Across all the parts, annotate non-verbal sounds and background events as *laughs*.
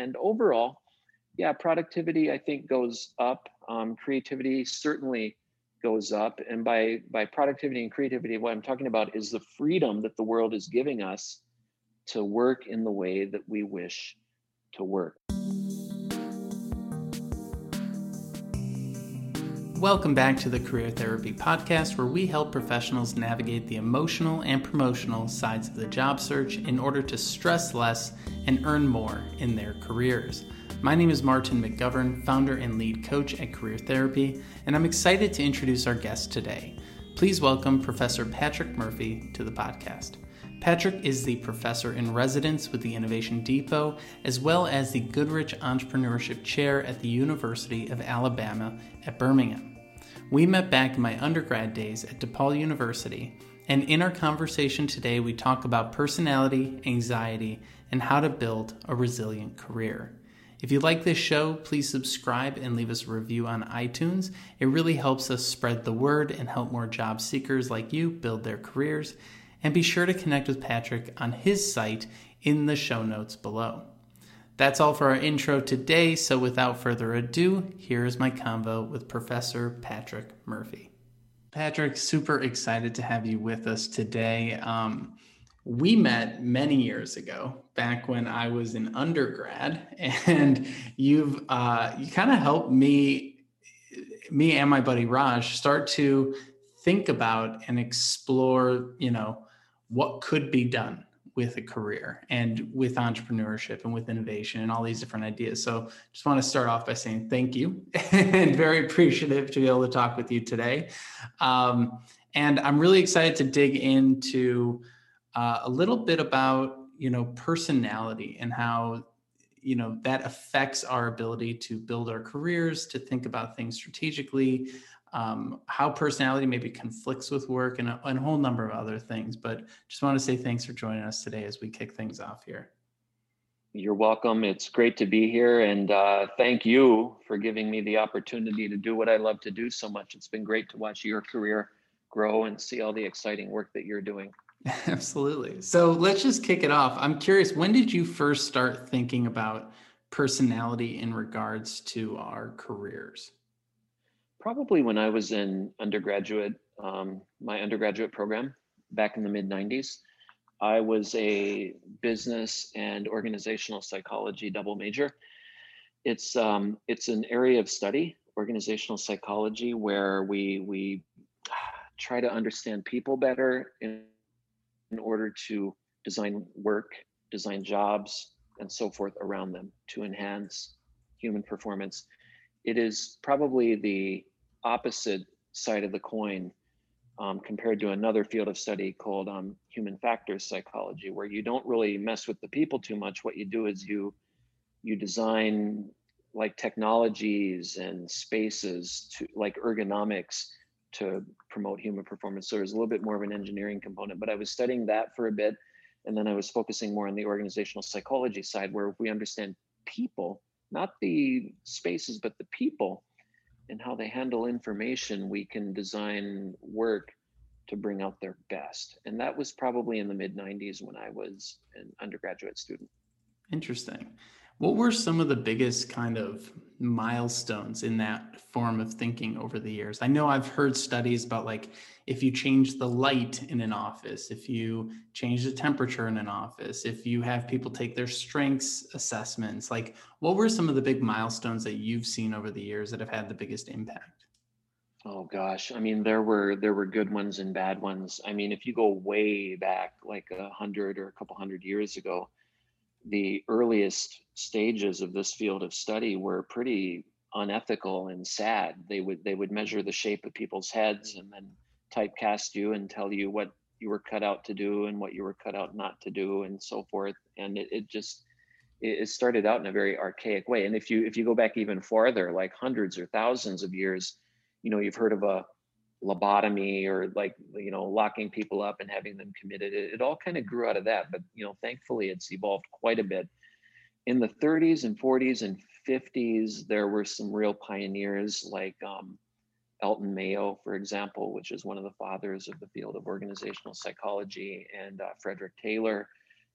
and overall, yeah, productivity I think goes up. Um, creativity certainly goes up, and by by productivity and creativity, what I'm talking about is the freedom that the world is giving us to work in the way that we wish to work. Welcome back to the Career Therapy Podcast, where we help professionals navigate the emotional and promotional sides of the job search in order to stress less and earn more in their careers. My name is Martin McGovern, founder and lead coach at Career Therapy, and I'm excited to introduce our guest today. Please welcome Professor Patrick Murphy to the podcast. Patrick is the professor in residence with the Innovation Depot, as well as the Goodrich Entrepreneurship Chair at the University of Alabama at Birmingham. We met back in my undergrad days at DePaul University, and in our conversation today, we talk about personality, anxiety, and how to build a resilient career. If you like this show, please subscribe and leave us a review on iTunes. It really helps us spread the word and help more job seekers like you build their careers and be sure to connect with Patrick on his site in the show notes below. That's all for our intro today, so without further ado, here is my convo with Professor Patrick Murphy. Patrick, super excited to have you with us today. Um, we met many years ago, back when I was an undergrad, *laughs* and you've uh, you kind of helped me, me and my buddy Raj, start to think about and explore, you know, what could be done with a career and with entrepreneurship and with innovation and all these different ideas. So just want to start off by saying thank you *laughs* and very appreciative to be able to talk with you today. Um, and I'm really excited to dig into uh, a little bit about you know personality and how you know that affects our ability to build our careers to think about things strategically um, how personality maybe conflicts with work and a, and a whole number of other things. But just want to say thanks for joining us today as we kick things off here. You're welcome. It's great to be here. And uh, thank you for giving me the opportunity to do what I love to do so much. It's been great to watch your career grow and see all the exciting work that you're doing. *laughs* Absolutely. So let's just kick it off. I'm curious, when did you first start thinking about personality in regards to our careers? Probably when I was in undergraduate, um, my undergraduate program back in the mid 90s. I was a business and organizational psychology double major. It's um, it's an area of study, organizational psychology, where we we try to understand people better in, in order to design work, design jobs, and so forth around them to enhance human performance. It is probably the opposite side of the coin um, compared to another field of study called um, human factors psychology, where you don't really mess with the people too much. What you do is you you design like technologies and spaces to like ergonomics to promote human performance. So there's a little bit more of an engineering component, but I was studying that for a bit. And then I was focusing more on the organizational psychology side, where if we understand people, not the spaces, but the people, and how they handle information, we can design work to bring out their best. And that was probably in the mid 90s when I was an undergraduate student. Interesting. What were some of the biggest kind of milestones in that form of thinking over the years? I know I've heard studies about like if you change the light in an office, if you change the temperature in an office, if you have people take their strengths assessments, like what were some of the big milestones that you've seen over the years that have had the biggest impact? Oh gosh, I mean there were there were good ones and bad ones. I mean if you go way back like a hundred or a couple hundred years ago, the earliest stages of this field of study were pretty unethical and sad. They would they would measure the shape of people's heads and then typecast you and tell you what you were cut out to do and what you were cut out not to do and so forth. And it, it just it started out in a very archaic way. And if you if you go back even farther, like hundreds or thousands of years, you know, you've heard of a lobotomy or like you know locking people up and having them committed it, it all kind of grew out of that but you know thankfully it's evolved quite a bit in the 30s and 40s and 50s there were some real pioneers like um, elton mayo for example which is one of the fathers of the field of organizational psychology and uh, frederick taylor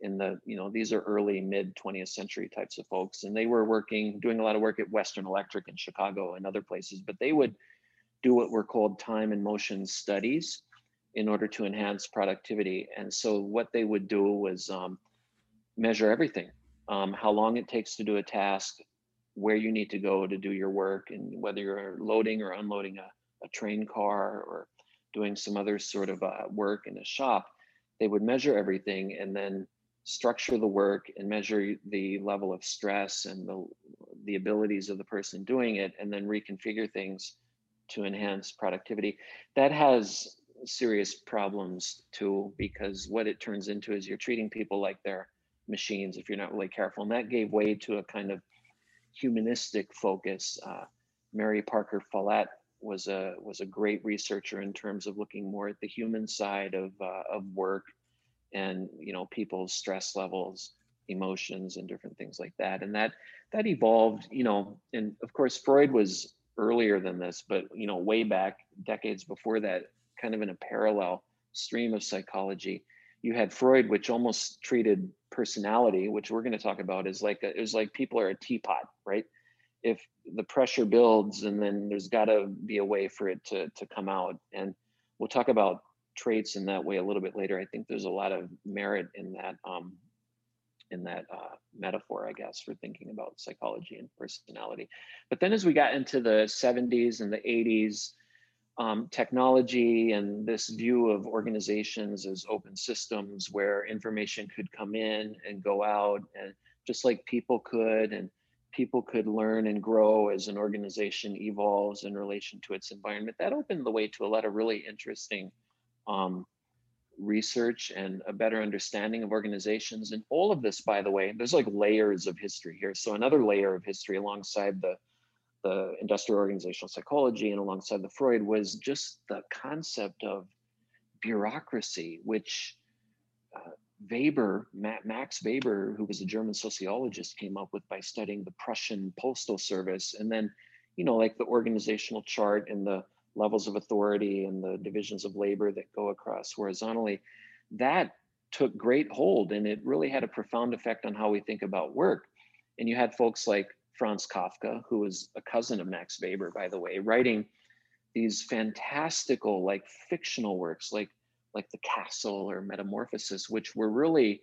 in the you know these are early mid 20th century types of folks and they were working doing a lot of work at western electric in chicago and other places but they would do what were called time and motion studies in order to enhance productivity and so what they would do was um, measure everything um, how long it takes to do a task where you need to go to do your work and whether you're loading or unloading a, a train car or doing some other sort of uh, work in a shop they would measure everything and then structure the work and measure the level of stress and the, the abilities of the person doing it and then reconfigure things to enhance productivity. That has serious problems too because what it turns into is you're treating people like they're machines if you're not really careful and that gave way to a kind of humanistic focus. Uh, mary parker follett was a was a great researcher in terms of looking more at the human side of uh, of work and you know people's stress levels emotions and different things like that. And that that evolved you know and of course freud was earlier than this but you know way back decades before that kind of in a parallel stream of psychology you had freud which almost treated personality which we're going to talk about is like a, it was like people are a teapot right if the pressure builds and then there's got to be a way for it to to come out and we'll talk about traits in that way a little bit later. I think there's a lot of merit in that um, in that uh, metaphor, I guess, for thinking about psychology and personality. But then as we got into the 70s and the 80s, um, technology and this view of organizations as open systems where information could come in and go out and just like people could and people could learn and grow as an organization evolves in relation to its environment that opened the way to a lot of really interesting um, research and a better understanding of organizations. And all of this, by the way, there's like layers of history here. So another layer of history alongside the the industrial organizational psychology and alongside the Freud was just the concept of bureaucracy, which uh, Weber, Max Weber, who was a German sociologist, came up with by studying the Prussian postal service, and then, you know, like the organizational chart and the levels of authority and the divisions of labor that go across horizontally, that took great hold and it really had a profound effect on how we think about work. And you had folks like Franz Kafka, who was a cousin of Max Weber, by the way, writing these fantastical, like fictional works, like like The Castle or Metamorphosis, which were really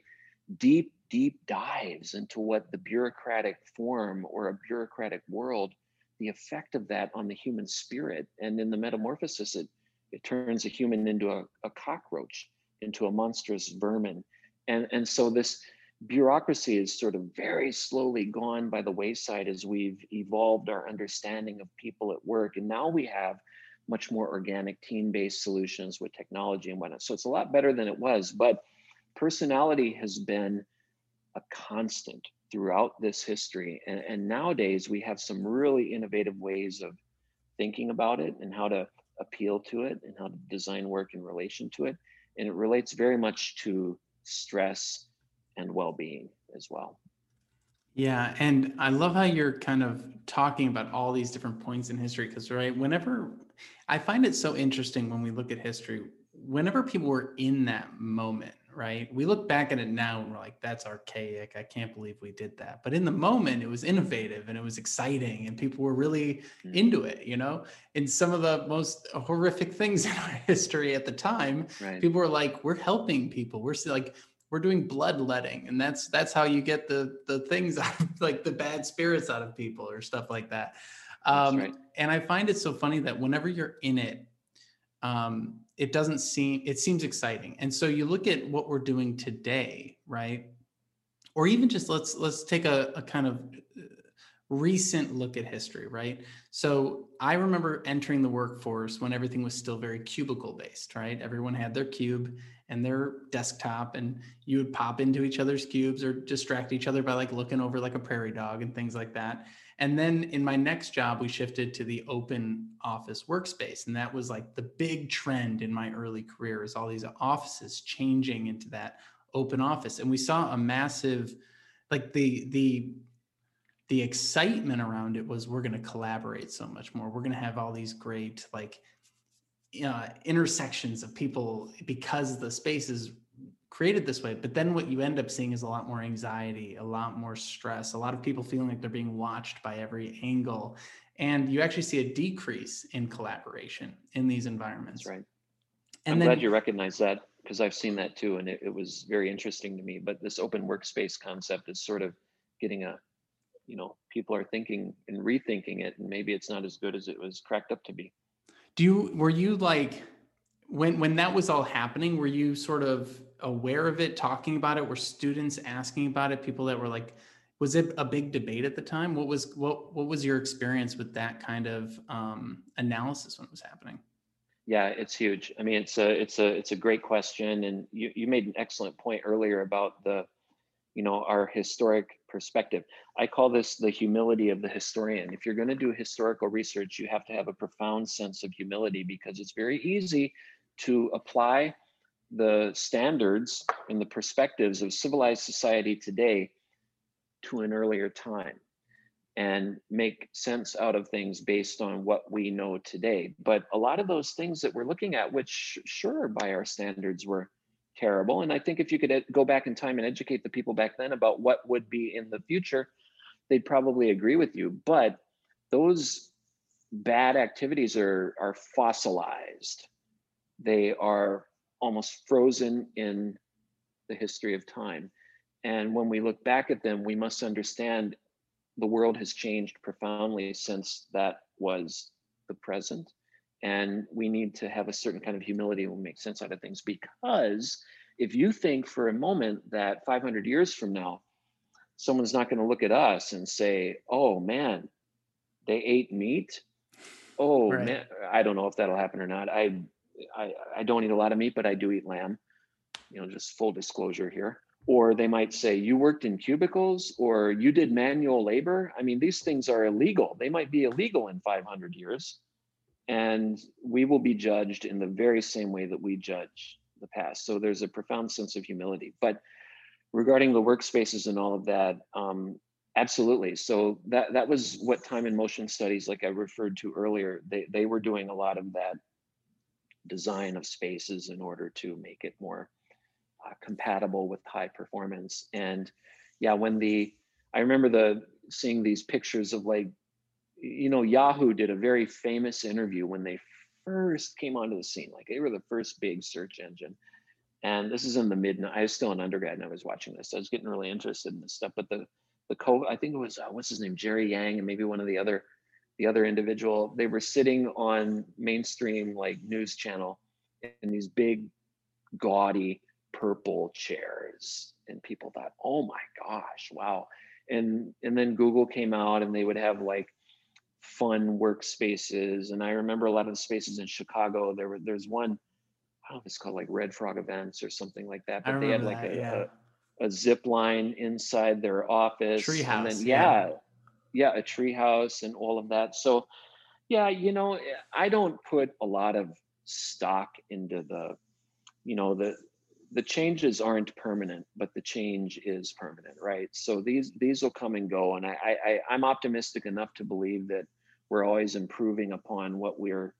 deep, deep dives into what the bureaucratic form or a bureaucratic world the effect of that on the human spirit. And in the metamorphosis, it, it turns a human into a, a cockroach, into a monstrous vermin. And, and so this bureaucracy is sort of very slowly gone by the wayside as we've evolved our understanding of people at work. And now we have much more organic team-based solutions with technology and whatnot. So it's a lot better than it was, but personality has been a constant throughout this history. And, and nowadays, we have some really innovative ways of thinking about it and how to appeal to it and how to design work in relation to it. And it relates very much to stress and well being as well. Yeah, and I love how you're kind of talking about all these different points in history because right whenever I find it so interesting when we look at history whenever people were in that moment right? We look back at it now and we're like, that's archaic. I can't believe we did that. But in the moment, it was innovative and it was exciting and people were really mm. into it, you know? And some of the most horrific things *laughs* in our history at the time, right. people were like, we're helping people. We're like, we're doing bloodletting. And that's that's how you get the the things *laughs* out of, like the bad spirits out of people or stuff like that. Um, right. and I find it so funny that whenever you're in it, um, it doesn't seem it seems exciting and so you look at what we're doing today right or even just let's let's take a, a kind of recent look at history right so i remember entering the workforce when everything was still very cubicle based right everyone had their cube and their desktop and you would pop into each other's cubes or distract each other by like looking over like a prairie dog and things like that and then in my next job, we shifted to the open office workspace. And that was like the big trend in my early career is all these offices changing into that open office. And we saw a massive, like the, the, the excitement around it was we're going to collaborate so much more. We're going to have all these great like uh, intersections of people because the space is created this way. But then what you end up seeing is a lot more anxiety, a lot more stress, a lot of people feeling like they're being watched by every angle. And you actually see a decrease in collaboration in these environments. That's right. And I'm then, glad you recognize that because I've seen that too. And it, it was very interesting to me. But this open workspace concept is sort of getting a, you know, people are thinking and rethinking it. And maybe it's not as good as it was cracked up to be. Do you, were you like, when when that was all happening were you sort of aware of it talking about it were students asking about it people that were like was it a big debate at the time what was what what was your experience with that kind of um, analysis when it was happening yeah it's huge i mean it's a it's a it's a great question and you you made an excellent point earlier about the you know our historic perspective i call this the humility of the historian if you're going to do historical research you have to have a profound sense of humility because it's very easy to apply the standards and the perspectives of civilized society today to an earlier time and make sense out of things based on what we know today. But a lot of those things that we're looking at, which sure by our standards were terrible. And I think if you could go back in time and educate the people back then about what would be in the future, they'd probably agree with you. But those bad activities are, are fossilized they are almost frozen in the history of time. And when we look back at them, we must understand the world has changed profoundly since that was the present. And we need to have a certain kind of humility when we make sense out of things. Because if you think for a moment that 500 years from now, someone's not going to look at us and say, oh man, they ate meat. Oh right. man, I don't know if that'll happen or not. I I, I don't eat a lot of meat, but I do eat lamb. You know, just full disclosure here. Or they might say, you worked in cubicles or you did manual labor. I mean, these things are illegal. They might be illegal in 500 years. And we will be judged in the very same way that we judge the past. So there's a profound sense of humility. But regarding the workspaces and all of that, um, absolutely. So that that was what time and motion studies, like I referred to earlier, they they were doing a lot of that design of spaces in order to make it more uh, compatible with high performance. And yeah, when the, I remember the seeing these pictures of like, you know, Yahoo did a very famous interview when they first came onto the scene. Like they were the first big search engine. And this is in the mid, I was still an undergrad and I was watching this. I was getting really interested in this stuff. But the, the co, I think it was, uh, what's his name, Jerry Yang, and maybe one of the other the other individual, they were sitting on mainstream like news channel in these big, gaudy purple chairs. And people thought, oh my gosh, wow. And and then Google came out and they would have like fun workspaces. And I remember a lot of the spaces in Chicago. There were there's one, I don't know if it's called like Red Frog Events or something like that. But they had like that, a, yeah. a, a zip line inside their office. Treehouse. And then, yeah, yeah yeah a treehouse and all of that so yeah you know i don't put a lot of stock into the you know the the changes aren't permanent but the change is permanent right so these these will come and go and i i i'm optimistic enough to believe that we're always improving upon what we're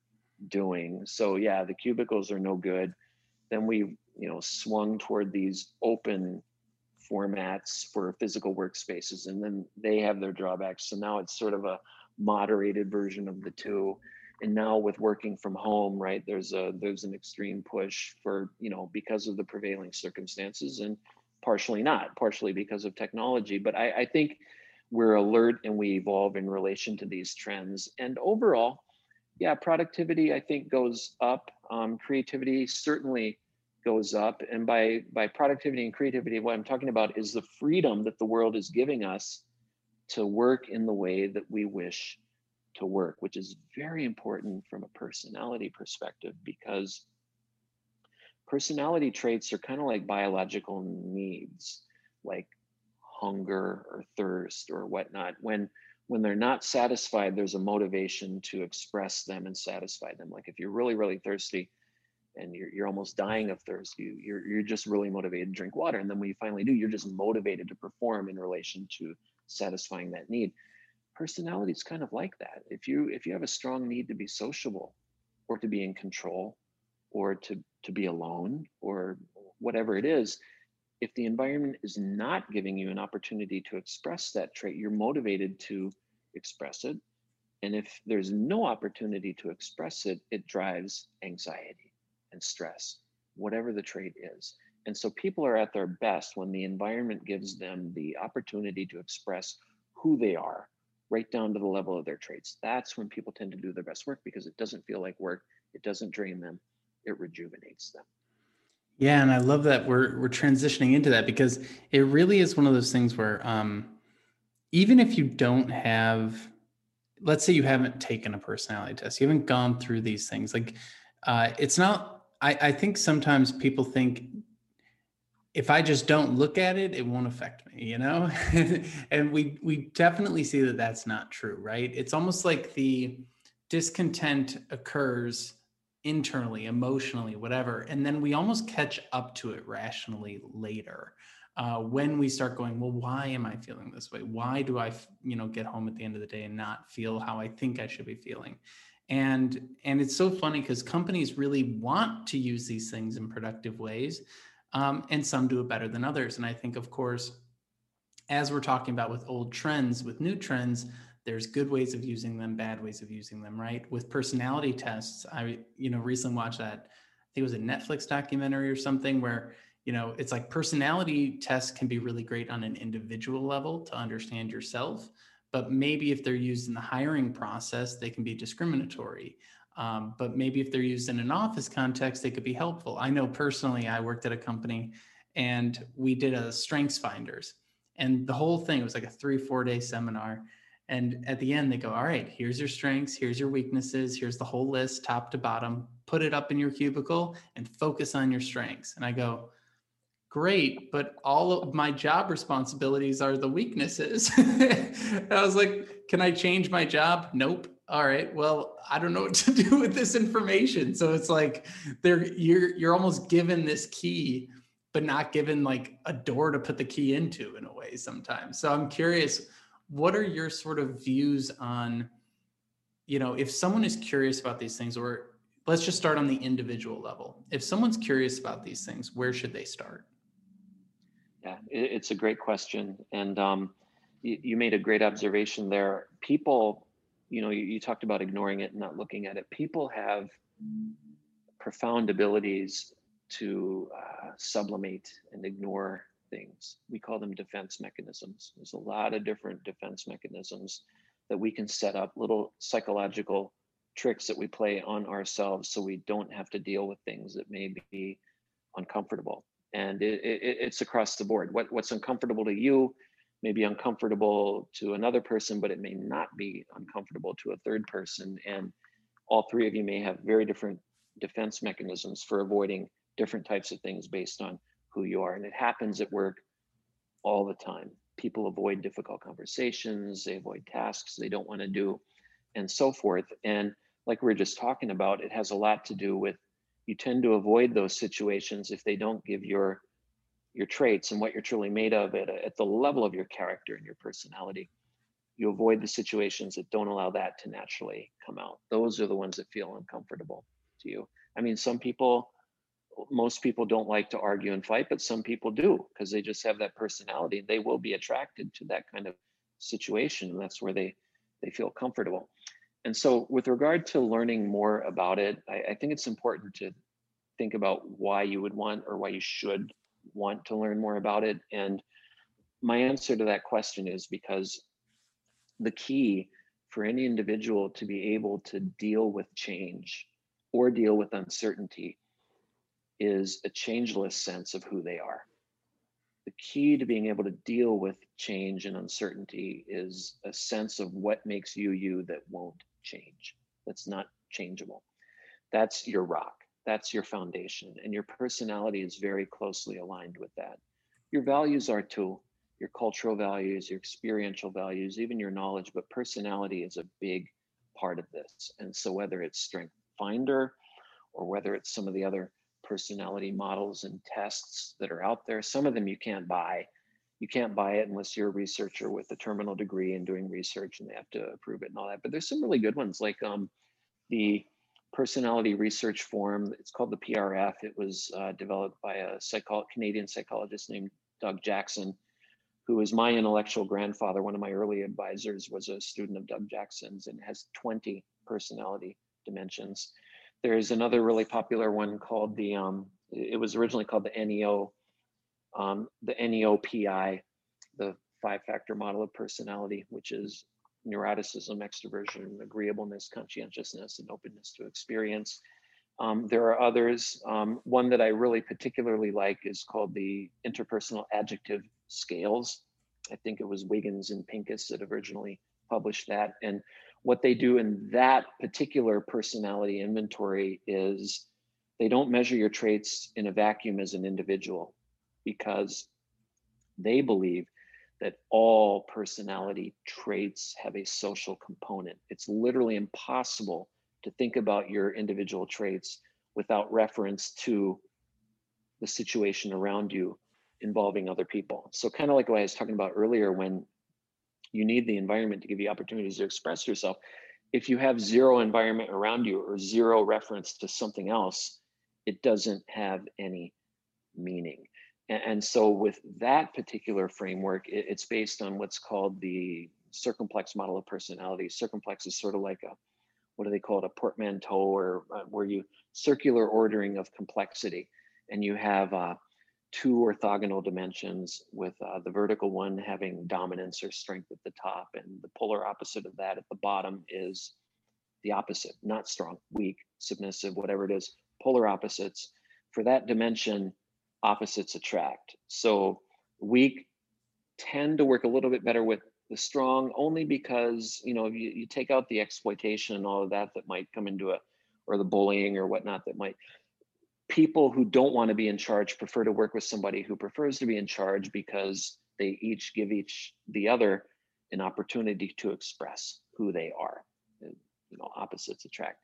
doing so yeah the cubicles are no good then we you know swung toward these open formats for physical workspaces, and then they have their drawbacks. So now it's sort of a moderated version of the two. And now with working from home, right, there's a there's an extreme push for you know because of the prevailing circumstances, and partially not, partially because of technology. But I, I think we're alert and we evolve in relation to these trends. And overall, yeah, productivity I think goes up. Um, creativity certainly goes up and by by productivity and creativity what i'm talking about is the freedom that the world is giving us to work in the way that we wish to work which is very important from a personality perspective because personality traits are kind of like biological needs like hunger or thirst or whatnot. When when they're not satisfied there's a motivation to express them and satisfy them. Like if you're really really thirsty and you're, you're almost dying of thirst you you're, you're just really motivated to drink water. And then when you finally do you're just motivated to perform in relation to satisfying that need personality is kind of like that if you if you have a strong need to be sociable or to be in control or to to be alone or whatever it is, if the environment is not giving you an opportunity to express that trait, you're motivated to express it. And if there's no opportunity to express it, it drives anxiety and stress, whatever the trait is. And so people are at their best when the environment gives them the opportunity to express who they are, right down to the level of their traits. That's when people tend to do their best work because it doesn't feel like work, it doesn't drain them, it rejuvenates them. Yeah, and I love that we're we're transitioning into that because it really is one of those things where um even if you don't have let's say you haven't taken a personality test, you haven't gone through these things, like uh it's not I, I think sometimes people think if I just don't look at it, it won't affect me, you know? *laughs* and we we definitely see that that's not true, right? It's almost like the discontent occurs internally, emotionally, whatever. And then we almost catch up to it rationally later. Uh, when we start going, well, why am I feeling this way? Why do I, you know, get home at the end of the day and not feel how I think I should be feeling? And and it's so funny because companies really want to use these things in productive ways, um, and some do it better than others. And I think, of course, as we're talking about with old trends, with new trends, there's good ways of using them bad ways of using them right with personality tests i you know recently watched that i think it was a netflix documentary or something where you know it's like personality tests can be really great on an individual level to understand yourself but maybe if they're used in the hiring process they can be discriminatory um, but maybe if they're used in an office context they could be helpful i know personally i worked at a company and we did a strengths finders and the whole thing was like a three four day seminar and at the end, they go, All right, here's your strengths, here's your weaknesses, here's the whole list, top to bottom. Put it up in your cubicle and focus on your strengths. And I go, Great, but all of my job responsibilities are the weaknesses. *laughs* I was like, Can I change my job? Nope. All right. Well, I don't know *laughs* what to do with this information. So it's like they're you're you're almost given this key, but not given like a door to put the key into in a way sometimes. So I'm curious what are your sort of views on you know if someone is curious about these things or let's just start on the individual level if someone's curious about these things where should they start yeah it's a great question and um, you, you, made a great observation there people you know you, you talked about ignoring it and not looking at it people have profound abilities to uh, sublimate and ignore things. We call them defense mechanisms. There's a lot of different defense mechanisms that we can set up, little psychological tricks that we play on ourselves so we don't have to deal with things that may be uncomfortable. And it, it, it's across the board. What, what's uncomfortable to you may be uncomfortable to another person, but it may not be uncomfortable to a third person. And all three of you may have very different defense mechanisms for avoiding different types of things based on who you are. And it happens at work all the time. People avoid difficult conversations, they avoid tasks they don't want to do, and so forth. And like we're just talking about, it has a lot to do with you tend to avoid those situations if they don't give your your traits and what you're truly made of at, at the level of your character and your personality you avoid the situations that don't allow that to naturally come out those are the ones that feel uncomfortable to you i mean some people most people don't like to argue and fight, but some people do because they just have that personality. They will be attracted to that kind of situation, and that's where they they feel comfortable. And so, with regard to learning more about it, I, I think it's important to think about why you would want or why you should want to learn more about it. And my answer to that question is because the key for any individual to be able to deal with change or deal with uncertainty is a changeless sense of who they are. The key to being able to deal with change and uncertainty is a sense of what makes you you that won't change, that's not changeable. That's your rock, that's your foundation, and your personality is very closely aligned with that. Your values are too, your cultural values, your experiential values, even your knowledge, but personality is a big part of this. And so, whether it's Strength Finder or whether it's some of the other personality models and tests that are out there. Some of them you can't buy. You can't buy it unless you're a researcher with a terminal degree and doing research and they have to approve it and all that. But there's some really good ones like um, the personality research form. It's called the PRF. It was uh, developed by a psycho- Canadian psychologist named Doug Jackson, who is my intellectual grandfather. One of my early advisors was a student of Doug Jackson's and has 20 personality dimensions. There's another really popular one called the, um, it was originally called the NEO, um, the NEOPI, the five factor model of personality, which is neuroticism, extroversion, agreeableness, conscientiousness, and openness to experience. Um, there are others. Um, one that I really particularly like is called the interpersonal adjective scales. I think it was Wiggins and Pincus that originally published that. And what they do in that particular personality inventory is they don't measure your traits in a vacuum as an individual because they believe that all personality traits have a social component. It's literally impossible to think about your individual traits without reference to the situation around you involving other people. So, kind of like what I was talking about earlier, when you need the environment to give you opportunities to express yourself. If you have zero environment around you or zero reference to something else, it doesn't have any meaning. And, so, with that particular framework, it's based on what's called the circumplex model of personality. Circumplex is sort of like a what do they call it, a portmanteau, or uh, where you circular ordering of complexity, and you have uh, two orthogonal dimensions, with uh, the vertical one having dominance or strength at the top, and the polar opposite of that at the bottom is the opposite, not strong, weak, submissive, whatever it is, polar opposites. For that dimension, opposites attract. So weak tend to work a little bit better with the strong only because you know you, you take out the exploitation and all of that that might come into it or the bullying or whatnot that might. People who don't want to be in charge prefer to work with somebody who prefers to be in charge because they each give each the other an opportunity to express who they are. You know opposites attract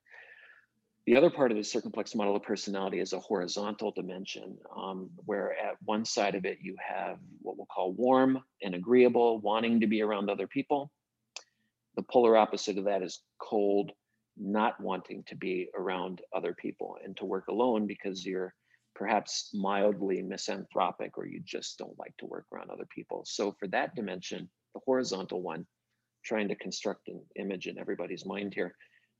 the other part of the circumplex model of personality is a horizontal dimension, um, where at one side of it you have what we'll call warm and agreeable, wanting to be around other people. The polar opposite of that is cold, not wanting to be around other people and to work alone because you're perhaps mildly misanthropic or you just don't like to work around other people. So, for that dimension, the horizontal one, trying to construct an image in everybody's mind here,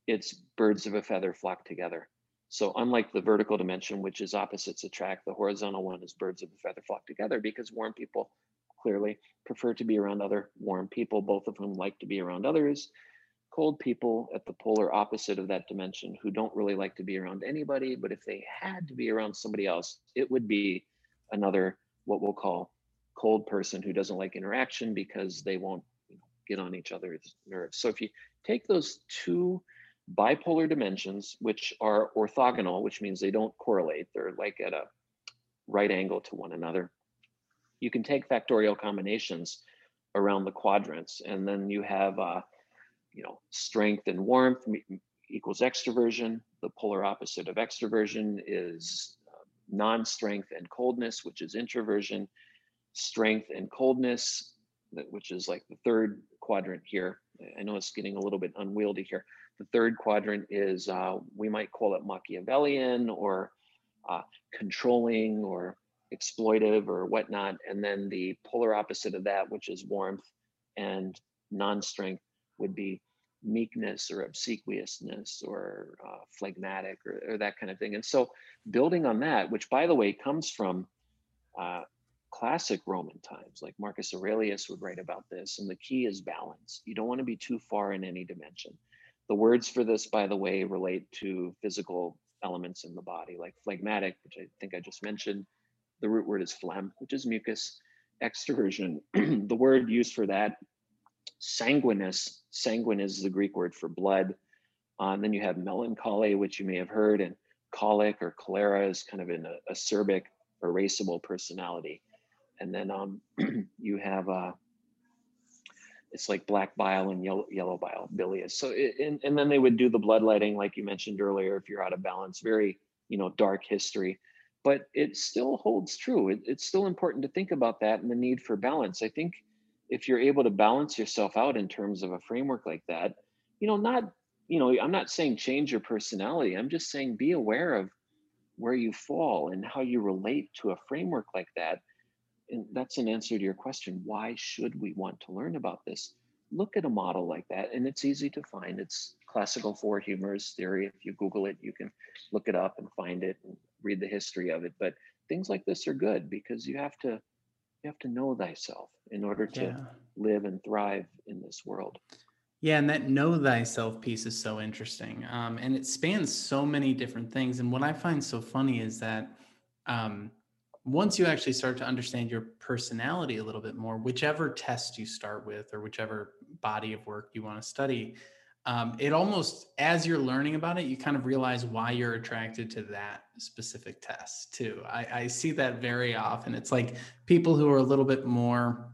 it's birds of a feather flock together. So unlike the vertical dimension, which is opposites attract, the horizontal one is birds of a feather flock together because warm people clearly prefer to be around other warm people, both of whom like to be around others. Cold people at the polar opposite of that dimension who don't really like to be around anybody, but if they had to be around somebody else, it would be another what we'll call cold person who doesn't like interaction because they won't you know, get on each other's nerves. So if you take those two bipolar dimensions, which are orthogonal, which means they don't correlate. They're like at a right angle to one another. You can take factorial combinations around the quadrants, and then you have, uh, you know, strength and warmth equals extroversion. The polar opposite of extroversion is uh, non-strength and coldness, which is introversion. Strength and coldness, which is like the third quadrant here. I know it's getting a little bit unwieldy here. The third quadrant is, uh, we might call it Machiavellian or uh, controlling or exploitive or whatnot. And then the polar opposite of that, which is warmth and non strength, would be meekness or obsequiousness or uh, phlegmatic or, or, that kind of thing. And so, building on that, which by the way comes from uh, classic Roman times, like Marcus Aurelius would write about this, and the key is balance. You don't want to be too far in any dimension. The words for this, by the way, relate to physical elements in the body, like phlegmatic, which I think I just mentioned. The root word is phlegm, which is mucus. Extroversion, *clears throat* the word used for that, sanguineous. Sanguine is the Greek word for blood. Uh, and then you have melancholy, which you may have heard, and colic or cholera is kind of an acerbic, irascible personality. And then um, *clears throat* you have uh, it's like black bile and yellow, yellow bile, bilious. So, it, and, and then they would do the bloodletting, like you mentioned earlier, if you're out of balance, very, you know, dark history. But it still holds true. It, it's still important to think about that and the need for balance. I think if you're able to balance yourself out in terms of a framework like that, you know, not you know, I'm not saying change your personality. I'm just saying be aware of where you fall and how you relate to a framework like that. And that's an answer to your question. Why should we want to learn about this? Look at a model like that, and it's easy to find. It's classical four humors theory. If you Google it, you can look it up and find it and read the history of it. But things like this are good because you have to you have to know thyself in order to yeah. live and thrive in this world. Yeah, and that know thyself piece is so interesting. Um, and it spans so many different things. And what I find so funny is that um, once you actually start to understand your personality a little bit more, whichever test you start with or whichever body of work you want to study, um, it almost, as you're learning about it, you kind of realize why you're attracted to that specific test too. I, I see that very often. It's like people who are a little bit more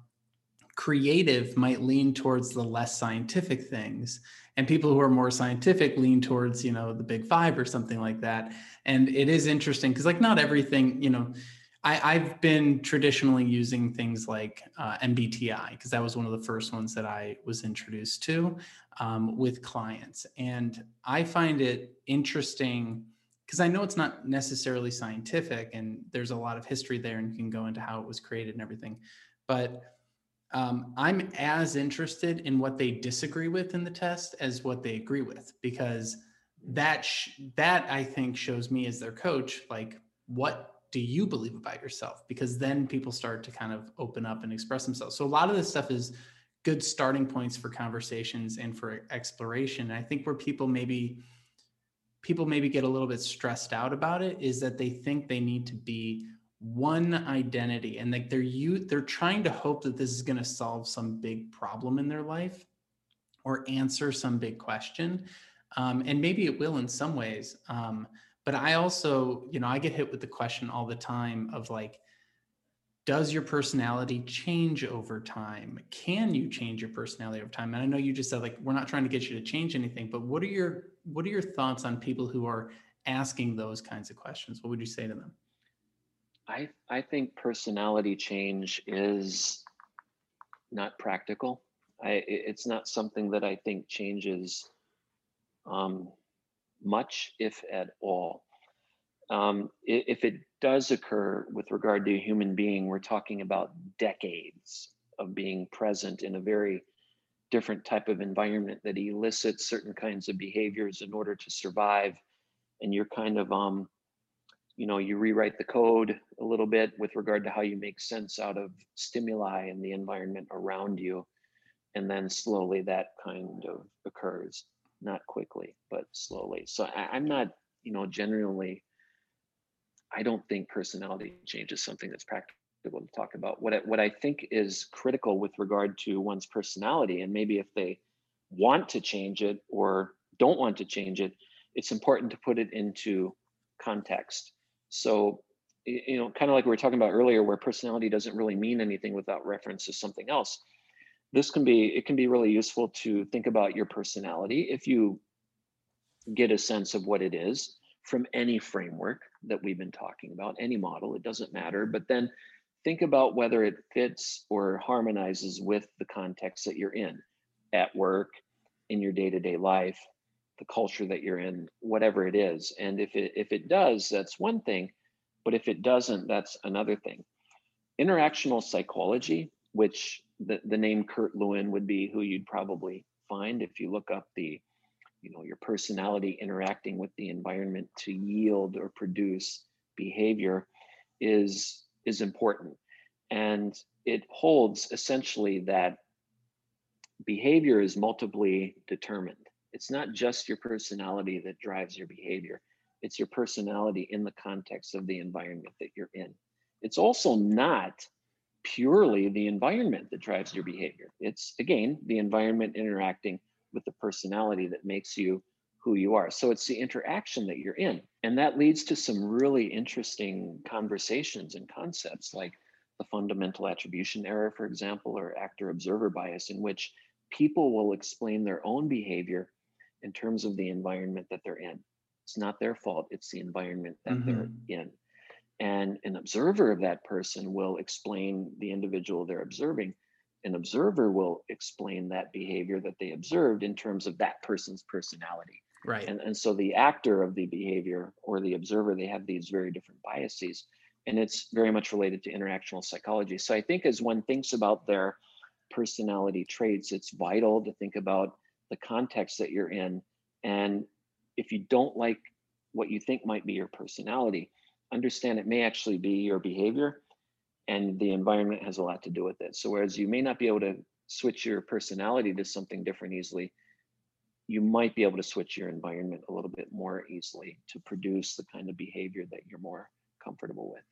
creative might lean towards the less scientific things and people who are more scientific lean towards you know the big five or something like that and it is interesting because like not everything you know I, have been traditionally using things like uh, MBTI because that was one of the first ones that I was introduced to um, with clients. And I find it interesting because I know it's not necessarily scientific and there's a lot of history there and you can go into how it was created and everything. But um, I'm as interested in what they disagree with in the test as what they agree with because that sh- that I think shows me as their coach like what do you believe about yourself because then people start to kind of open up and express themselves. So a lot of this stuff is good starting points for conversations and for exploration. And I think where people maybe people maybe get a little bit stressed out about it is that they think they need to be one identity and like they're you they're trying to hope that this is going to solve some big problem in their life or answer some big question um, and maybe it will in some ways um, but i also you know i get hit with the question all the time of like does your personality change over time? Can you change your personality over time? And i know you just said like we're not trying to get you to change anything but what are your what are your thoughts on people who are asking those kinds of questions? What would you say to them? I I think personality change is not practical. I it's not something that I think changes um, much, if at all. Um, if it does occur with regard to a human being, we're talking about decades of being present in a very different type of environment that elicits certain kinds of behaviors in order to survive, and you're kind of um, you know you rewrite the code a little bit with regard to how you make sense out of stimuli in the environment around you. And then slowly that kind of occurs not quickly but slowly so I, am not you know generally, i don't think personality change is something that's practical to talk about what I, what I think is critical with regard to one's personality and maybe if they want to change it or don't want to change it it's important to put it into context so, you know, kind of like we were talking about earlier, where personality doesn't really mean anything without reference to something else. This can be, it can be really useful to think about your personality if you get a sense of what it is from any framework that we've been talking about, any model, it doesn't matter. But then think about whether it fits or harmonizes with the context that you're in at work, in your day to day life, the culture that you're in, whatever it is. And if it if it does, that's one thing, but if it doesn't, that's another thing. Interactional psychology, which the, the name Kurt Lewin would be who you'd probably find if you look up the, you know, your personality interacting with the environment to yield or produce behavior is is important. And it holds essentially that behavior is multiply determined. It's not just your personality that drives your behavior. It's your personality in the context of the environment that you're in. It's also not purely the environment that drives your behavior it's again the environment interacting with the personality that makes you who you are so it's the interaction that you're in and that leads to some really interesting conversations and concepts like the fundamental attribution error for example or actor observer bias in which people will explain their own behavior in terms of the environment that they're in. It's not their fault, it's the environment that mm-hmm. they're in. And an observer of that person will explain the individual they're observing an observer will explain that behavior that they observed in terms of that person's personality. Right. And, and so the actor of the behavior or the observer, they have these very different biases. And it's very much related to interactional psychology. So I think as one thinks about their personality traits, it's vital to think about the context that you're in. And if you don't like what you think might be your personality, understand it may actually be your behavior and the environment has a lot to do with it. So whereas you may not be able to switch your personality to something different easily, you might be able to switch your environment a little bit more easily to produce the kind of behavior that you're more comfortable with.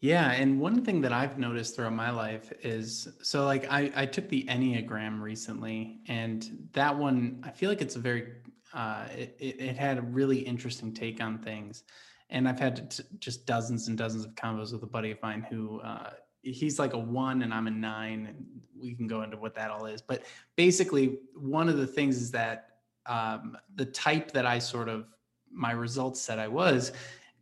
Yeah, and one thing that I've noticed throughout my life is so like I I took the Enneagram recently, and that one I feel like it's a very uh, it, it had a really interesting take on things, and I've had t- just dozens and dozens of combos with a buddy of mine who uh, he's like a one and I'm a nine, and we can go into what that all is. But basically, one of the things is that um, the type that I sort of my results said I was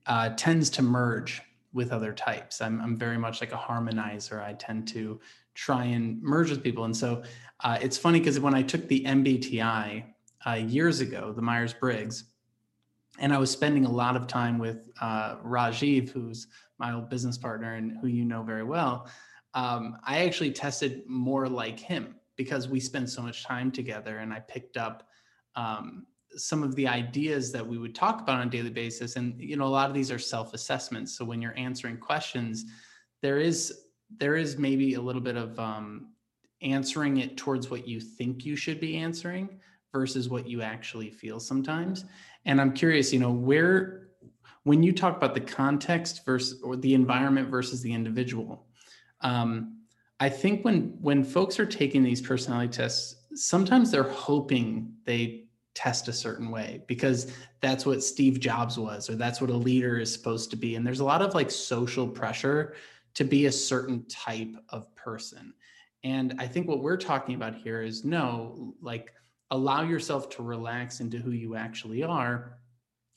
uh, tends to merge with other types. I'm, I'm very much like a harmonizer. I tend to try and merge with people. And so uh, it's funny because when I took the MBTI uh, years ago, the Myers Briggs, and I was spending a lot of time with uh, Rajiv, who's my old business partner and who you know very well. Um, I actually tested more like him because we spent so much time together, and I picked up um, some of the ideas that we would talk about on a daily basis. And you know a lot of these are self-assessments. So when you're answering questions there is there is maybe a little bit of um, answering it towards what you think you should be answering versus what you actually feel sometimes and i'm curious you know where when you talk about the context versus or the environment versus the individual um, i think when when folks are taking these personality tests sometimes they're hoping they test a certain way because that's what Steve Jobs was or that's what a leader is supposed to be. And there's a lot of like social pressure to be a certain type of person. And i think what we're talking about here is no like allow yourself to relax into who you actually are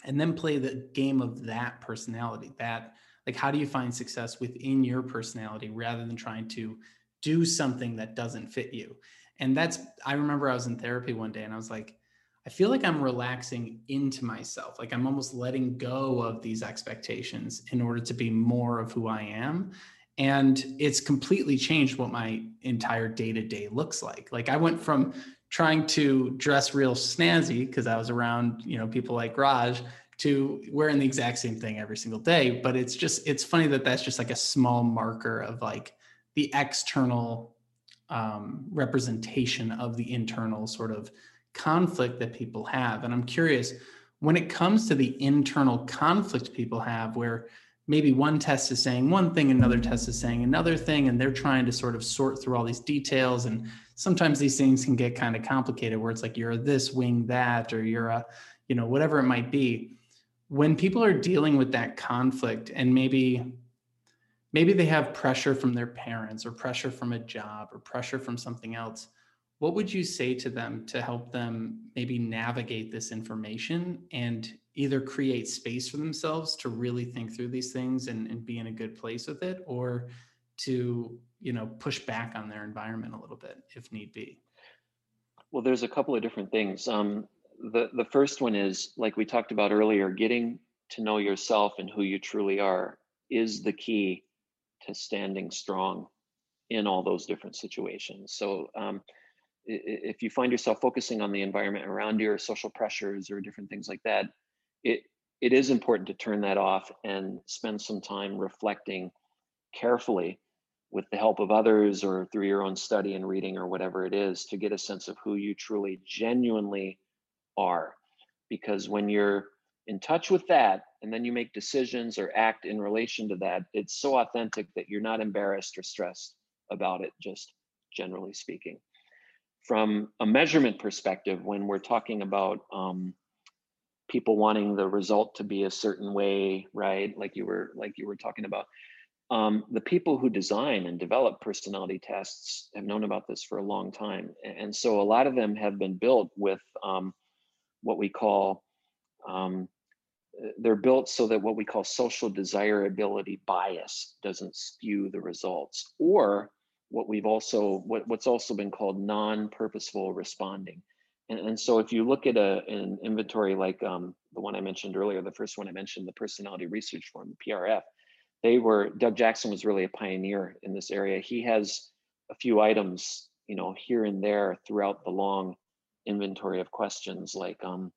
and then play the game of that personality that like how do you find success within your personality rather than trying to do something that doesn't fit you and that's i remember i was in therapy one day and i was like I feel like I'm relaxing into myself. Like I'm almost letting go of these expectations in order to be more of who I am. And it's completely changed what my entire day to day looks like. Like I went from trying to dress real snazzy because I was around, you know, people like Raj to wearing the exact same thing every single day. But it's just, it's funny that that's just like a small marker of like the external um, representation of the internal sort of conflict that people have. And I'm curious when it comes to the internal conflict people have, where maybe one test is saying one thing, another test is saying another thing, and they're trying to sort of sort through all these details. And sometimes these things can get kind of complicated where it's like you're this wing that, or you're a, you know, whatever it might be. When people are dealing with that conflict and maybe maybe they have pressure from their parents or pressure from a job or pressure from something else what would you say to them to help them maybe navigate this information and either create space for themselves to really think through these things and, and be in a good place with it or to you know push back on their environment a little bit if need be. Well there's a couple of different things. Um, the the first one is like we talked about earlier getting to know yourself and who you truly are is the key to standing strong in all those different situations. So um, if you find yourself focusing on the environment around you or social pressures or different things like that, it it is important to turn that off and spend some time reflecting carefully with the help of others or through your own study and reading or whatever it is to get a sense of who you truly genuinely are. Because when you're in touch with that and then you make decisions or act in relation to that it's so authentic that you're not embarrassed or stressed about it just generally speaking. From a measurement perspective, when we're talking about um, people wanting the result to be a certain way, right? Like you were like you were talking about, um, the people who design and develop personality tests have known about this for a long time, and so a lot of them have been built with um, what we call um, they're built so that what we call social desirability bias doesn't skew the results. Or what we've also what, what's also been called non-purposeful responding and, and so if you look at a, an inventory like um, the one i mentioned earlier the first one i mentioned the personality research form the prf they were doug jackson was really a pioneer in this area he has a few items you know here and there throughout the long inventory of questions like um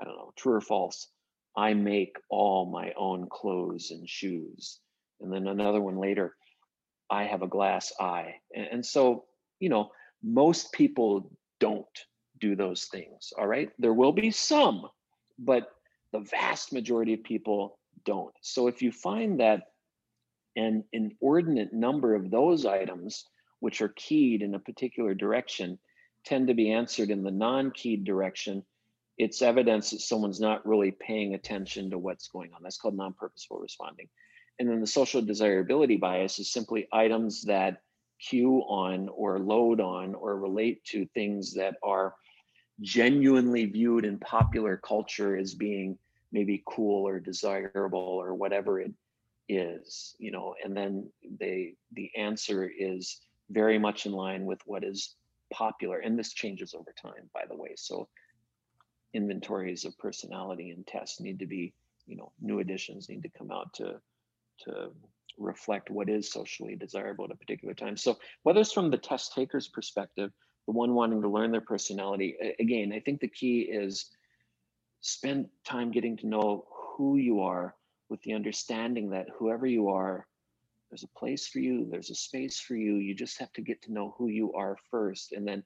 i don't know true or false i make all my own clothes and shoes and then another one later I have a glass eye. And, and so, you know, most people don't do those things. All right. There will be some, but the vast majority of people don't. So if you find that an inordinate number of those items, which are keyed in a particular direction, tend to be answered in the non keyed direction, it's evidence that someone's not really paying attention to what's going on. That's called non purposeful responding. And then the social desirability bias is simply items that cue on or load on or relate to things that are genuinely viewed in popular culture as being maybe cool or desirable or whatever it is you know and then they the answer is very much in line with what is popular and this changes over time by the way so inventories of personality and tests need to be you know new additions need to come out to to reflect what is socially desirable at a particular time. So whether it's from the test taker's perspective, the one wanting to learn their personality, again, I think the key is spend time getting to know who you are with the understanding that whoever you are, there's a place for you, there's a space for you. You just have to get to know who you are first. And then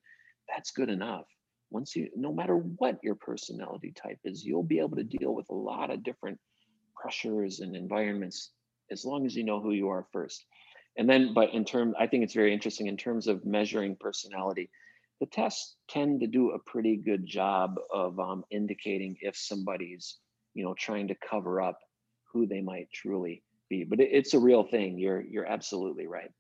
that's good enough. Once you, no matter what your personality type is, you'll be able to deal with a lot of different pressures and environments as long as you know who you are first. And then, but in terms, I think it's very interesting in terms of measuring personality. The tests tend to do a pretty good job of um, indicating if somebody's, you know, trying to cover up who they might truly be. But it, it's a real thing. You're you're absolutely right.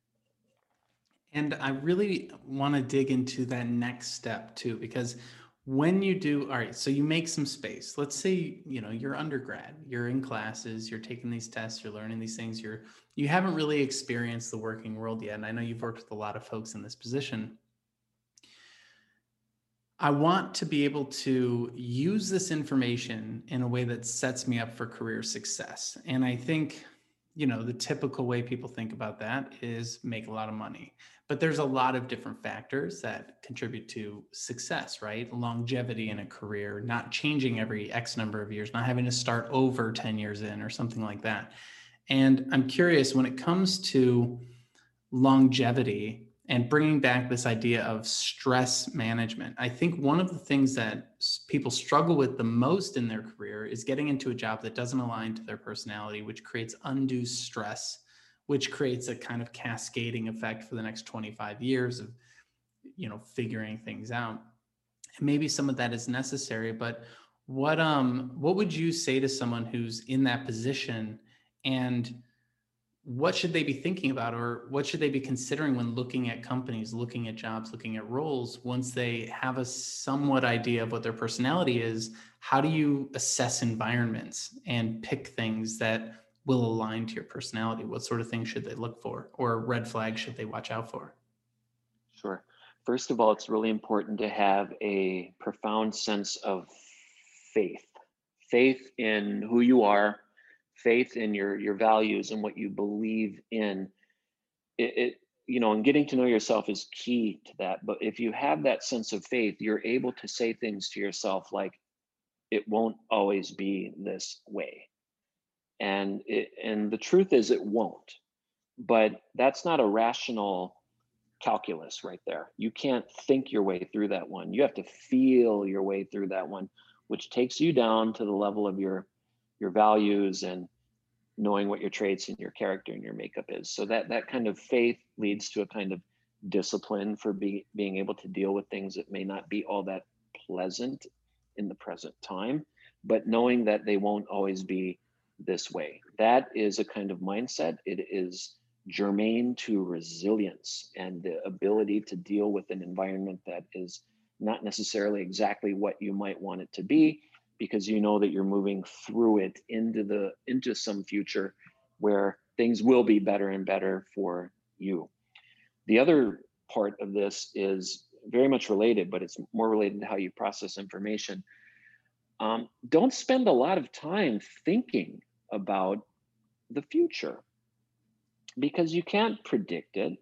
And I really want to dig into that next step too, because when you do all right so you make some space let's say you know you're undergrad you're in classes you're taking these tests you're learning these things you're you haven't really experienced the working world yet and i know you've worked with a lot of folks in this position i want to be able to use this information in a way that sets me up for career success. And i think you know the typical way people think about that is make a lot of money. But there's a lot of different factors that contribute to success right? Longevity in a career not changing every x number of years not having to start over 10 years in or something like that. And i'm curious when it comes to longevity and bringing back this idea of stress management. I think one of the things that people struggle with the most in their career is getting into a job that doesn't align to their personality, which creates undue stress, which creates a kind of cascading effect for the next 25 years of you know figuring things out. And maybe some of that is necessary, but what um what would you say to someone who's in that position and what should they be thinking about or what should they be considering when looking at companies looking at jobs looking at roles? Once they have a somewhat idea of what their personality is how do you assess environments and pick things that will align to your personality? What sort of things should they look for or red flags should they watch out for? Sure. First of all it's really important to have a profound sense of faith. Faith in who you are faith in your your values and what you believe in it, it, you know and getting to know yourself is key to that. But if you have that sense of faith you're able to say things to yourself like it won't always be this way. And it, and the truth is it won't. But that's not a rational calculus right there. You can't think your way through that one. You have to feel your way through that one which takes you down to the level of your your values and knowing what your traits and your character and your makeup is. So that that kind of faith leads to a kind of discipline for be, being able to deal with things that may not be all that pleasant in the present time, but knowing that they won't always be this way. That is a kind of mindset. It is germane to resilience and the ability to deal with an environment that is not necessarily exactly what you might want it to be because you know that you're moving through it into the into some future where things will be better and better for you the other part of this is very much related, but it's more related to how you process information. Um, don't spend a lot of time thinking about the future because you can't predict it.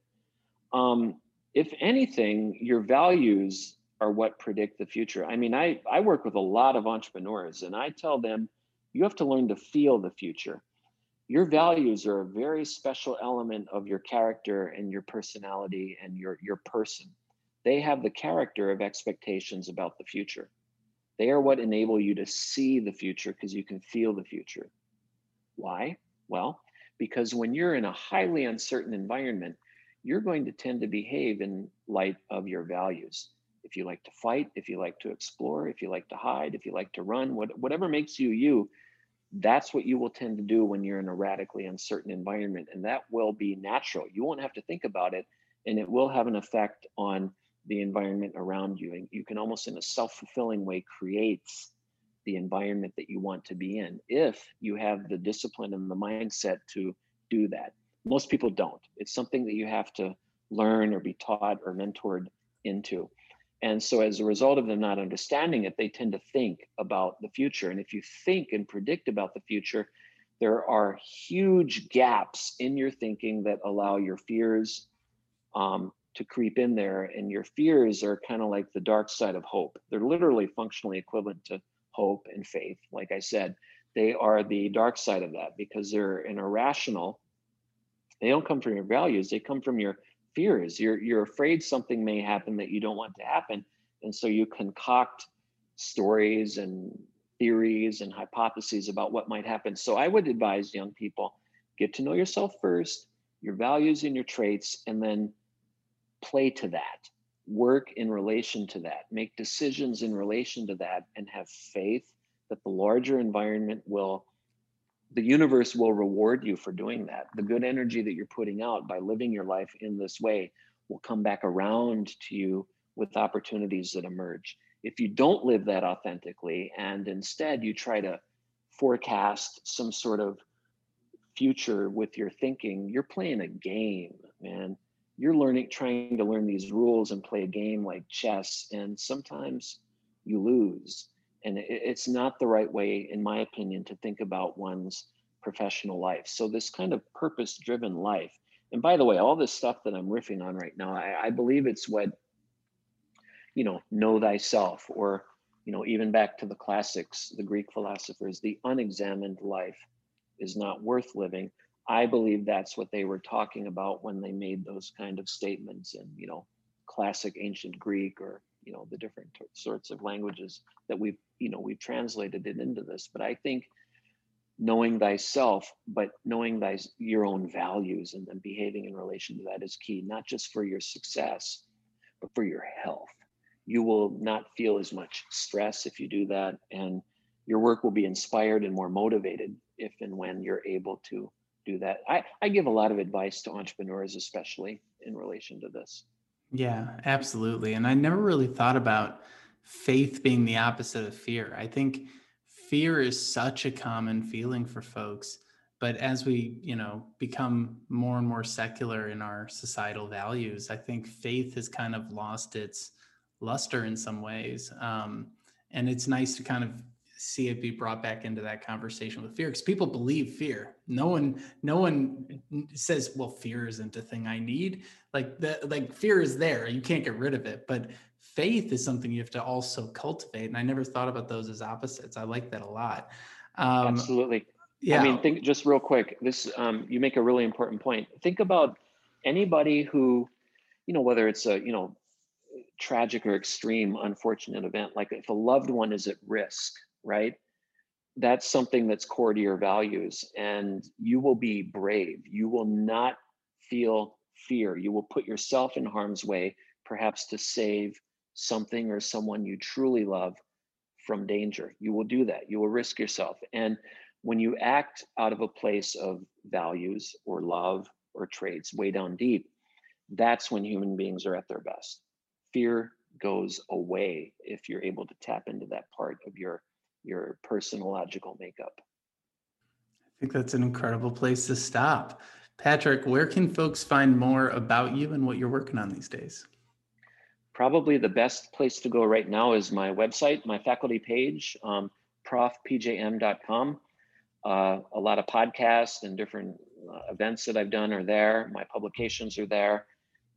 Um, if anything, your values are what predict the future. I mean, I, I work with a lot of entrepreneurs and I tell them you have to learn to feel the future. Your values are a very special element of your character and your personality and your, your person. They have the character of expectations about the future. They are what enable you to see the future because you can feel the future. Why? Well, because when you're in a highly uncertain environment, you're going to tend to behave in light of your values if you like to fight, if you like to explore, if you like to hide, if you like to run, what, whatever makes you you, that's what you will tend to do when you're in a radically uncertain environment. And that will be natural. You won't have to think about it, and it will have an effect on the environment around you. And you can almost, in a self fulfilling way, create the environment that you want to be in if you have the discipline and the mindset to do that. Most people don't. It's something that you have to learn or be taught or mentored into. And so, as a result of them not understanding it, they tend to think about the future. And if you think and predict about the future, there are huge gaps in your thinking that allow your fears um, to creep in there. And your fears are kind of like the dark side of hope. They're literally functionally equivalent to hope and faith. Like I said, they are the dark side of that because they're an irrational. They don't come from your values, they come from your fears. You're you're afraid something may happen that you don't want to happen, and so you concoct stories and theories and hypotheses about what might happen. So I would advise young people get to know yourself first, your values and your traits, and then play to that. Work in relation to that. Make decisions in relation to that, and have faith that the larger environment will the universe will reward you for doing that. The good energy that you're putting out by living your life in this way will come back around to you with opportunities that emerge. If you don't live that authentically and instead you try to forecast some sort of future with your thinking, you're playing a game, man. You're learning, trying to learn these rules and play a game like chess, and sometimes you lose and it's not the right way in my opinion to think about one's professional life. So this kind of purpose driven life and by the way all this stuff that i'm riffing on right now I, I, believe it's what you know know thyself or you know even back to the classics the greek philosophers the unexamined life is not worth living. I believe that's what they were talking about when they made those kind of statements in you know classic ancient greek or you know the different t- sorts of languages that we've you know we've translated it into this but i think knowing thyself but knowing thy your own values and then behaving in relation to that is key not just for your success but for your health you will not feel as much stress if you do that and your work will be inspired and more motivated if and when you're able to do that i, I give a lot of advice to entrepreneurs especially in relation to this yeah, absolutely. And I never really thought about faith being the opposite of fear. I think fear is such a common feeling for folks, but as we, you know, become more and more secular in our societal values, I think faith has kind of lost its luster in some ways. Um, and it's nice to kind of see it be brought back into that conversation with fear because people believe fear no one no one says well fear isn't a thing i need like the like fear is there you can't get rid of it but faith is something you have to also cultivate and i never thought about those as opposites i like that a lot um, absolutely yeah i mean think just real quick this um, you make a really important point think about anybody who you know whether it's a you know tragic or extreme unfortunate event like if a loved one is at risk right? That's something that's core to your values, and you will be brave. You will not feel fear. You will put yourself in harm's way, perhaps to save something or someone you truly love from danger. You will do that. You will risk yourself. And when you act out of a place of values or love or traits way down deep, that's when human beings are at their best. Fear goes away if you're able to tap into that part of your your personological makeup. I think that's an incredible place to stop. Patrick, where can folks find more about you and what you're working on these days? Probably the best place to go right now is my website, my faculty page, um, profpjm.com. Uh, a lot of podcasts and different uh, events that I've done are there. My publications are there.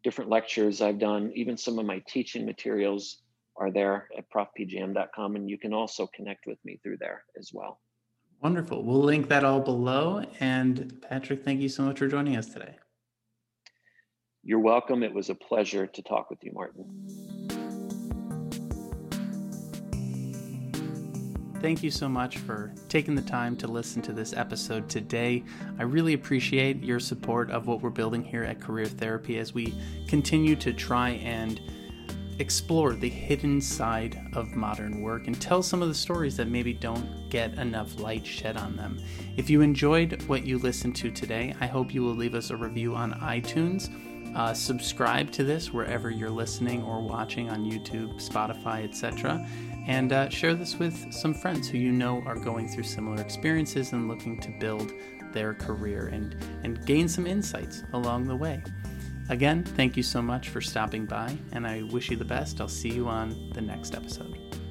Different lectures I've done. Even some of my teaching materials are there at profpjm.com. And you can also connect with me through there as well. Wonderful. We'll link that all below. And Patrick, thank you so much for joining us today. You're welcome. It was a pleasure to talk with you, Martin. Thank you so much for taking the time to listen to this episode today. I really appreciate your support of what we're building here at Career Therapy as we continue to try and explore the hidden side of modern work and tell some of the stories that maybe don't get enough light shed on them. If you enjoyed what you listened to today, I hope you will leave us a review on iTunes. Uh, subscribe to this wherever you're listening or watching on YouTube, Spotify, etc and uh, share this with some friends who you know are going through similar experiences and looking to build their career and, and gain some insights along the way. Again, thank you so much for stopping by, and I wish you the best. I'll see you on the next episode.